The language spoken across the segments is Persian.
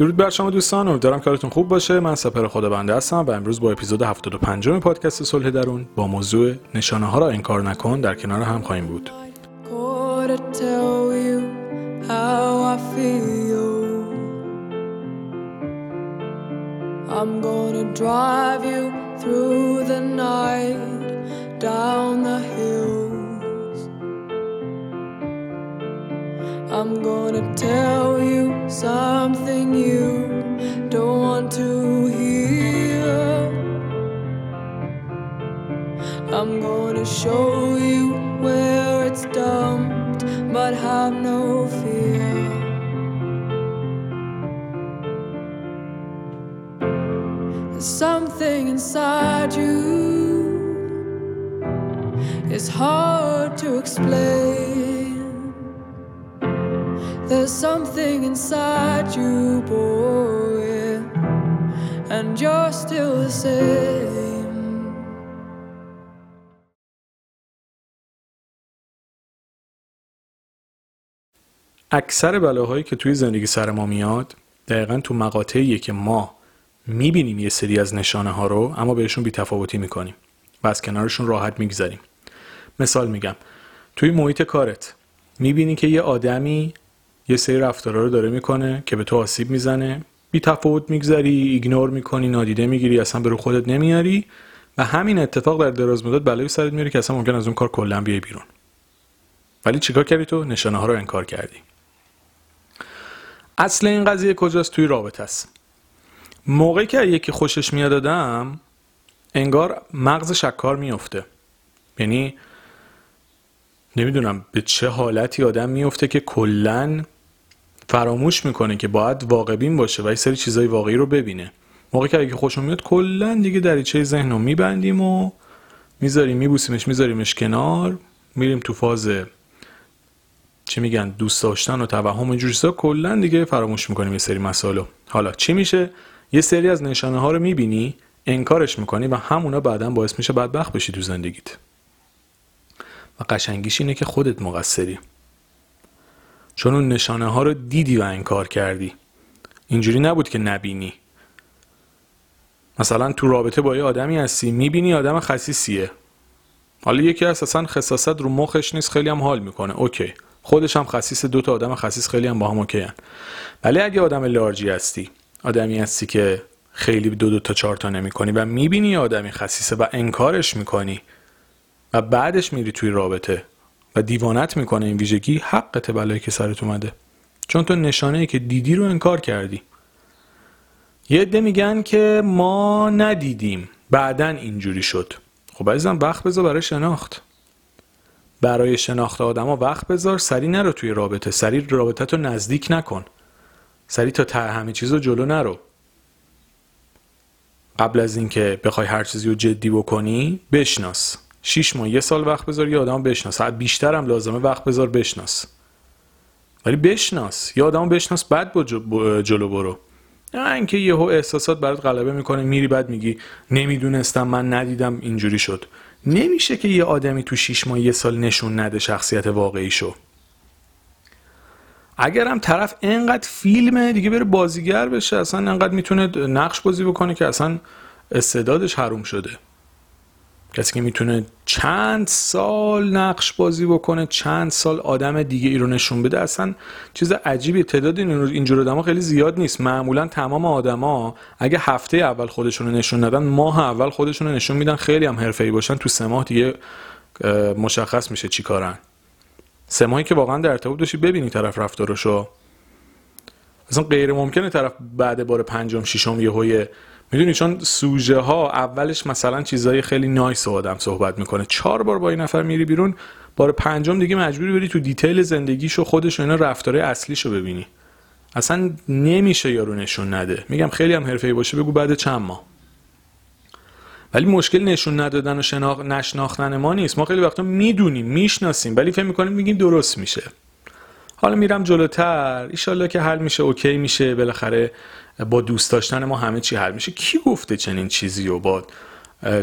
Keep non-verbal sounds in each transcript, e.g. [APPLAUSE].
درود بر شما دوستان امیدوارم کارتون خوب باشه. من سپر خدا بنده هستم و امروز با اپیزود 75 پادکست صلح درون با موضوع نشانه ها را انکار نکن در کنار هم خواهیم بود. Tell you something you don't want to hear. I'm gonna show you where it's dumped, but have no fear. There's something inside you. It's hard to explain. There's something inside you, boy, and you're still the same. اکثر بلاهایی که توی زندگی سر ما میاد دقیقا تو مقاطعیه که ما می‌بینیم یه سری از نشانه ها رو اما بهشون بیتفاوتی می‌کنیم و از کنارشون راحت میگذریم مثال میگم توی محیط کارت می‌بینی که یه آدمی یه سری رفتارا رو داره می‌کنه که به تو آسیب می‌زنه. بی تفاوت میگذری ایگنور می‌کنی نادیده می‌گیری اصلا به خودت نمیاری. و همین اتفاق در دراز مدت بلای سرت میاره که اصلا ممکن از اون کار کلا بیای بیرون. ولی چیکار کردی تو؟ نشانه ها رو انکار کردی. اصل این قضیه کجاست؟ توی رابطه است. موقعی که یکی خوشش میاد آدم انگار مغز شکار میفته یعنی نمی‌دونم به چه حالتی آدم میفته که کلا فراموش می‌کنه که باید واقع بین باشه و یه سری چیزای واقعی رو ببینه. موقعی که اگه خوشم میاد کلا دیگه دریچه ذهن رو میبندیم و می‌ذاریم میبوسیمش میذاریمش کنار میریم تو فاز چی میگن دوست داشتن و توهم و جوریسا کلا دیگه فراموش می‌کنیم یه سری مسائل حالا چی میشه؟ یه سری از نشانه ها رو می‌بینی انکارش می‌کنی و همونا بعدا باعث میشه بدبخت بشی تو زندگیت. و قشنگیش اینه که خودت مقصری. چون اون نشانه ها رو دیدی و انکار کردی. اینجوری نبود که نبینی. مثلا تو رابطه با یه آدمی هستی می‌بینی آدم خسیسیه حالا یکی از اصلا خصاصت رو مخش نیست خیلی هم حال می‌کنه. اوکی. خودش هم خسیس دو تا آدم خسیس خیلی هم با هم اوکی هن. ولی اگه آدم لارجی هستی آدمی هستی که خیلی دو دو تا چهار تا نمی کنی و می‌بینی آدمی خسیسه و انکارش می‌کنی و بعدش میری توی رابطه و دیوانت می‌کنه این ویژگی حقت بلایی که سرت اومده. چون تو نشانه ای که دیدی رو انکار کردی. یه عده میگن که ما ندیدیم. بعدا اینجوری شد. خب عزیزم وقت بذار برای شناخت. برای شناخت آدما وقت بذار سری نرو توی رابطه. سری رابطه تو نزدیک نکن. سری تا ته همه چیز رو جلو نرو. قبل از اینکه بخوای هر چیزی رو جدی بکنی بشناس. شیش ماه یه سال وقت بذار یه آدم بشناس. بیشتر هم لازمه وقت بذار بشناس. ولی بشناس. یه آدم بشناس بعد با جلو برو. نه اینکه یهو احساسات برات غلبه می‌کنه میری بعد میگی نمی‌دونستم من ندیدم اینجوری شد. نمیشه که یه آدمی تو شیش ماه یه سال نشون نده شخصیت واقعی شو. اگر هم طرف انقدر فیلمه دیگه بره بازیگر بشه اصلا انقدر می‌تونه نقش بازی بکنه که اصلا استعدادش حروم شده. کسی که می‌تونه چند سال نقش بازی بکنه چند سال آدم دیگه ای رو نشون بده اصلا چیز عجیبی تعداد اینجور آدما خیلی زیاد نیست. معمولا تمام آدما اگه هفته اول خودشون رو نشون ندن ماه اول خودشون رو نشون میدن خیلی هم حرفه‌ای باشن. تو سه ماه دیگه مشخص میشه چی کارن. سه ماهی که واقعا در ارتباط داشتی ببینی طرف رفتارشو. اصلا غیر ممکنه طرف بعد بار پنجم ششم یهو می‌دونی چون سوژه ها اولش مثلا چیزای خیلی نایس آدم صحبت می‌کنه. چهار بار با این نفر میری بیرون بار پنجم دیگه مجبوری بری تو دیتیل زندگیش و خودش و اینا رفتاره اصلیشو ببینی. اصلا نمیشه یارو نشون نده. میگم خیلی هم حرفه‌ای باشه بگو بعد چند ماه. ولی مشکل نشون ندادن و شناخ... نشناختن ما نیست. ما خیلی وقتا می‌دونیم می‌شناسیم ولی فکر می‌کنیم میگیم درست میشه. حالا میرم جلوتر. ایشالله که حل میشه اوکی میشه. بالاخره با دوست داشتن ما همه چی حل میشه. کی گفته چنین چیزی و با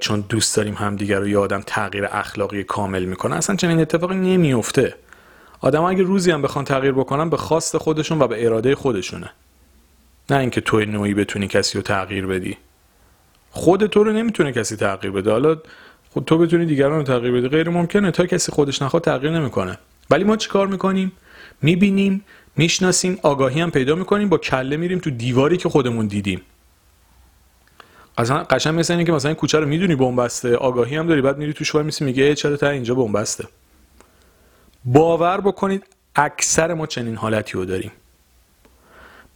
چون دوست داریم همدیگر رو یادم تغییر اخلاقی کامل می‌کنه اصلا چنین اتفاقی نمیفته آدم اگه روزی هم بخوان تغییر بکنن به خواست خودشون و به اراده خودشونه. نه اینکه تو نوعی بتونی کسی رو تغییر بدی. خود تو رو نمی‌تونه کسی تغییر بده. حالا خود تو بتونی دیگران رو تغییر بدی. غیر ممکنه تا کسی خودش نخواد تغییر نمی‌کنه. ولی ما چیکار می‌کنیم؟ می‌بینیم می‌شناسیم آگاهی هم پیدا می‌کنیم با کله میریم تو دیواری که خودمون دیدیم. قشنگ مثل اینه که مثلا این کوچه رو می‌دونی بنبسته آگاهی هم داری بعد میری توش وای میسی میگه چرا تا اینجا بنبسته باور بکنید اکثر ما چنین حالتی رو داریم.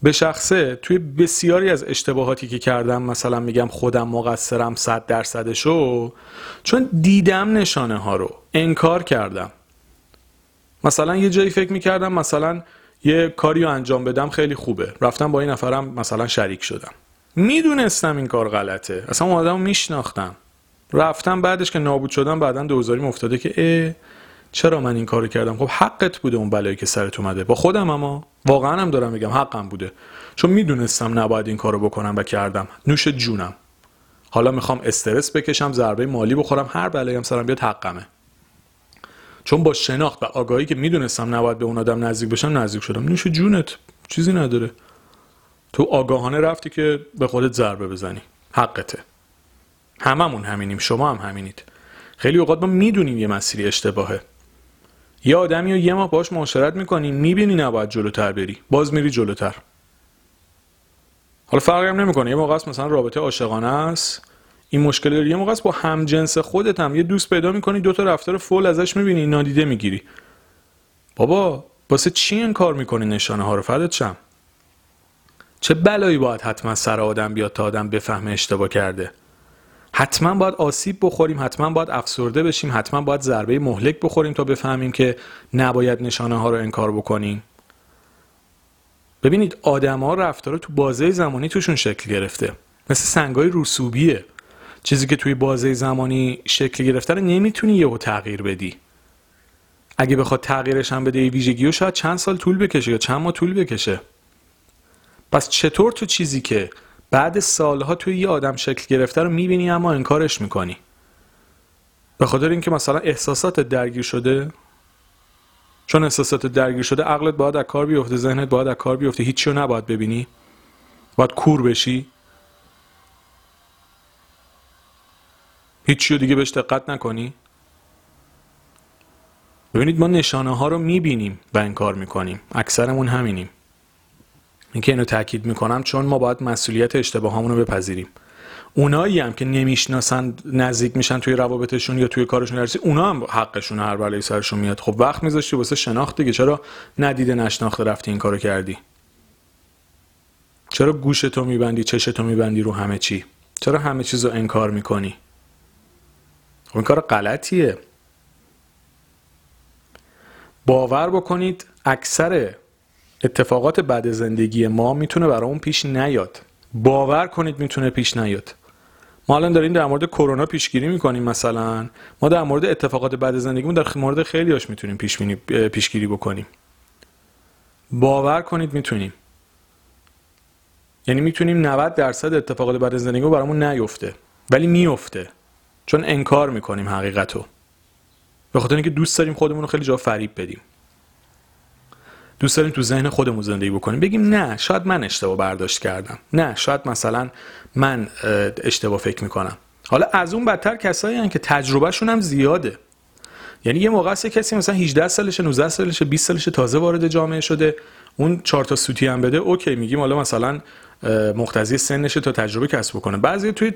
به شخصه توی بسیاری از اشتباهاتی که کردم مثلا میگم خودم مقصرم صد درصدشو چون دیدم نشانه ها رو انکار کردم. مثلا یه جایی فکر می‌کردم مثلا یه کاری رو انجام بدم خیلی خوبه. رفتم با این نفرم مثلا شریک شدم. می‌دونستم این کار غلطه. اصلا اون آدم میشناختم. رفتم بعدش که نابود شدم بعدا دوزاری افتاده که اه چرا من این کارو کردم؟ خب حقت بوده اون بلایی که سرت اومده. با خودم اما. واقعا هم دارم میگم حقم بوده. چون می‌دونستم نباید این کارو بکنم و کردم. نوش جونم. حالا می‌خوام استرس بکشم ضربه مالی بخورم هر بلایی هم سرم بیاد حقمه. چون با شناخت و آگاهی که می‌دونستم نباید به اون آدم نزدیک بشم نزدیک شدم. نوش جونت چیزی نداره. تو آگاهانه رفتی که به خودت ضربه بزنی. حقته. هممون همینیم شما هم همینید. خیلی اوقات ما می‌دونیم یه مسیری اشتباهه. یه آدمی رو یه ماه باش معاشرت می‌کنی می‌بینی نباید جلوتر بری. باز میری جلوتر. حالا فرقی هم نمی‌کنه. یه موقع مثلا رابطه عاشقانه است. این مشکل داری یه موقع با هم جنس خودت هم. یه دوست پیدا می‌کنی دو تا رفتار فول ازش می‌بینی نادیده می‌گیری. بابا واسه چی این کار می‌کنی نشانه ها رو؟ فدت شم چه بلایی باید حتما سر آدم بیاد تا آدم بفهمه اشتباه کرده؟ حتما باید آسیب بخوریم حتما باید افسرده بشیم حتما باید ضربه مهلک بخوریم تا بفهمیم که نباید نشانه ها رو انکار بکنیم. ببینید آدما رفتار تو بازه زمانی توشون شکل گرفته. مثل سنگای رسوبیه. چیزی که توی بازه زمانی شکل گرفته رو نمی‌تونی یهو تغییر بدی. اگه بخواد تغییرش هم بده ویژگی شاید چند سال طول بکشه یا چند ماه طول بکشه. پس چطور تو چیزی که بعد سالها توی یه آدم شکل گرفته رو می‌بینی اما انکارش می‌کنی؟ به خاطر اینکه مثلا احساسات درگیر شده چون احساسات درگیر شده عقلت باید از کار بیفته ذهنت باید از کار بیفته هیچی رو نباید ببینی. باید کور بشی. هیچی رو دیگه بهش دقت نکنی؟ ببینید ما نشانه ها رو می‌بینیم و انکار می‌کنیم. اکثرمون همینیم. اینکه اینو تاکید می‌کنم چون ما باید مسئولیت اشتباهامون رو بپذیریم. اونایی هم که نمی‌شناسن نزدیک میشن توی روابطشون یا توی کارشون هرچی اونا هم حقشون هر بلایی سرشون میاد. خب وقت میذاشتی واسه شناخت دیگه. چرا ندیده نشناخته رفتی این کارو کردی؟ چرا گوشتو میبندی چشتو میبندی رو همه چی؟ چرا همه چیز رو انکار می‌کنی؟ این کار غلطیه. باور بکنید اکثر اتفاقات بعد زندگی ما می‌تونه برامون پیش نیاد. باور کنید می‌تونه پیش نیاد. ما الان داریم در مورد کرونا پیشگیری می‌کنیم مثلا. ما در مورد اتفاقات بعد زندگیمون در مورد خیلی هاش می‌تونیم پیش پیشگیری بکنیم. باور کنید می‌تونیم. یعنی می‌تونیم 90 درصد اتفاقات بعد زندگی برامون نیفته. ولی میفته چون انکار می‌کنیم حقیقتو. به خاطر اینکه دوست داریم خودمون رو خیلی جا فریب بدیم. دوست داریم تو ذهن خودمون زندگی بکنیم. بگیم نه شاید من اشتباه برداشت کردم. نه شاید مثلا من اشتباه فکر می‌کنم. حالا از اون بدتر کسایی هن که تجربهشون هم زیاده. یعنی یه موقع کسی مثلا 18 سالشه 19 سالشه 20 سالشه تازه وارد جامعه شده. اون چهار تا سوتی هم بده اوکی میگیم حالا مثلا مقتضی سنشه تا تجربه کسب بکنه. بعضی توی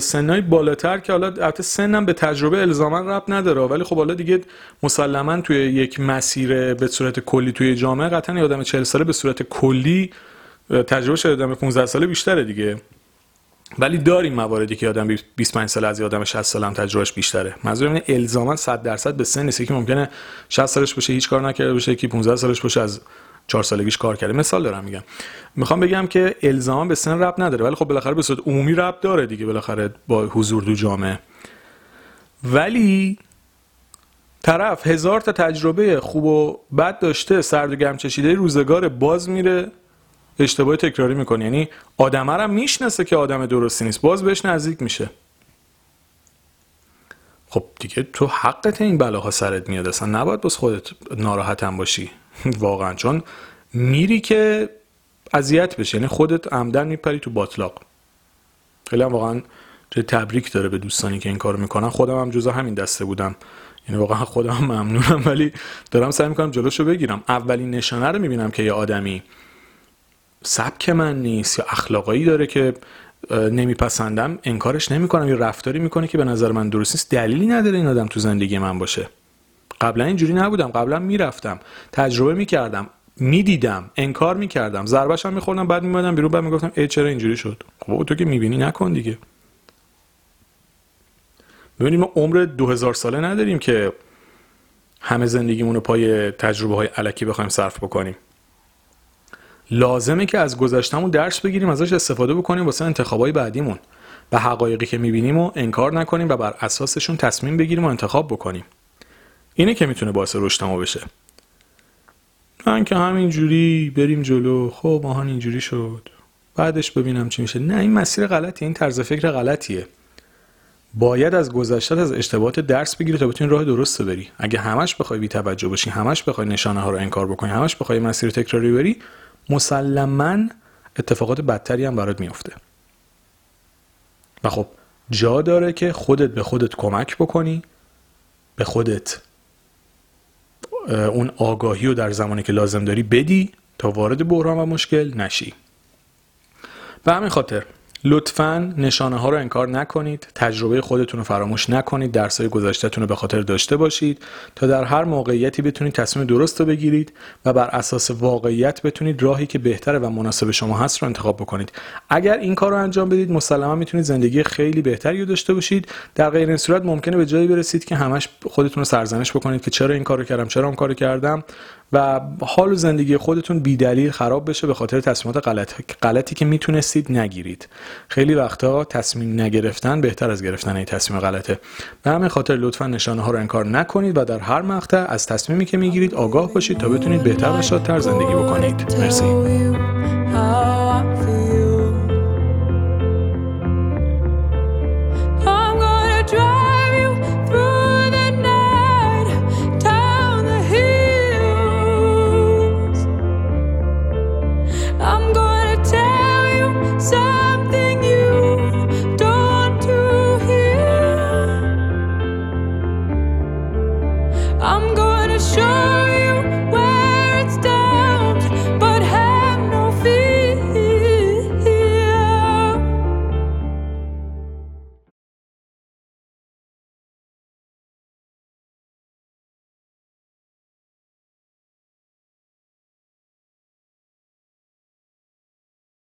سنای بالاتر که حالا البته سنم به تجربه الزاما رب نداره. ولی خب حالا دیگه مسلما توی یک مسیر به صورت کلی توی جامعه قطعا یه آدم 40 ساله به صورت کلی تجربه شده آدم 15 ساله بیشتره دیگه. ولی داریم مواردی که آدم 25 ساله از آدم 60 ساله هم تجربهش بیشتره. منظورم اینه الزاما 100 درصد به سن نیست که ممکنه 60 سالش باشه هیچ کار نکرده باشه که 15 سالش باشه از چهار سالگیش کار کرده. مثال دارم میگم. می‌خوام بگم که الزام به سن رب نداره ولی خب بالاخره به صورت عمومی رب داره دیگه بالاخره با حضور دو جامعه. ولی طرف هزار تا تجربه خوب و بد داشته سرد و گرم چشیده روزگار باز میره اشتباه تکراری می‌کنه. یعنی آدم هم می‌شناسه که آدم درستی نیست باز بهش نزدیک میشه. خب دیگه تو حقت این بلاها سرت میاد اصلا نباید بس خودت ناراحتم باشی. [LAUGHS] واقعا چون میری که اذیت بشه یعنی خودت عمدن میپری تو باطلاق. خیلی هم واقعا تبریک داره به دوستانی که این کارو می‌کنن. خودم هم جزا همین دسته بودم. یعنی واقعا خودم ممنونم ولی دارم سعی می‌کنم جلوشو بگیرم. اولین نشانه رو می‌بینم که یه آدمی سبک من نیست یا اخلاقایی داره که نمیپسندم انکارش نمی‌کنم. یا رفتاری می‌کنه که به نظر من درست نیست. دلیلی نداره این آدم تو زندگی من باشه. قبلا اینجوری نبودم قبلا می‌رفتم تجربه می‌کردم می‌دیدم انکار می‌کردم ضربش هم میخوردم بعد میمدم بیرون بعد می‌گفتم ای چرا اینجوری شد؟ خب تو که می‌بینی نکن دیگه. ببینید ما عمر 2000 ساله نداریم که همه زندگیمون رو پای تجربه های علکی بخوایم صرف بکنیم. لازمه که از گذشتمون درس بگیریم ازش استفاده بکنیم واسه انتخابای بعدیمون. و حقایقی که می‌بینیم و انکار نکنیم و بر اساسشون تصمیم بگیریم و انتخاب بکنیم. اینه که می‌تونه باعث رشد ما بشه. من که همینجوری بریم جلو. خب ماهان اینجوری شد. بعدش ببینم چی میشه. نه این مسیر غلطیه. این طرز فکر غلطیه. باید از گذشته از اشتباهات درس بگیری تا بتونی راه درست بری. اگه همش بخوای بی توجه باشی همش بخوای نشانه ها رو انکار بکنی همش بخوای مسیر تکراری بری مسلما اتفاقات بدتری هم برات میفته و خب جا داره که خودت به خودت کمک بکنی به خودت اون آگاهی رو در زمانی که لازم داری بدی تا وارد بحران و مشکل نشی. به همین خاطر لطفا نشانه ها رو انکار نکنید. تجربه خودتون رو فراموش نکنید. درس های گذشتهتون رو به خاطر داشته باشید. تا در هر موقعیتی بتونید تصمیم درست رو بگیرید و بر اساس واقعیت بتونید راهی که بهتره و مناسب شما هست رو انتخاب بکنید. اگر این کار رو انجام بدید مسلما می‌تونید زندگی خیلی بهتری رو داشته باشید. در غیر این صورت ممکنه به جایی برسید که همش خودتون رو سرزنش بکنید که چرا این کارو کردم چرا اون کارو کردم. و حال و زندگی خودتون بیدلیل خراب بشه به خاطر تصمیمات غلط غلطی که می‌تونستید نگیرید. خیلی وقتا تصمیم نگرفتن بهتر از گرفتن این تصمیم غلطه. به همین خاطر لطفا نشانه ها رو انکار نکنید و در هر مقطع از تصمیمی که می‌گیرید آگاه باشید تا بتونید بهتر و شادتر زندگی بکنید. مرسی.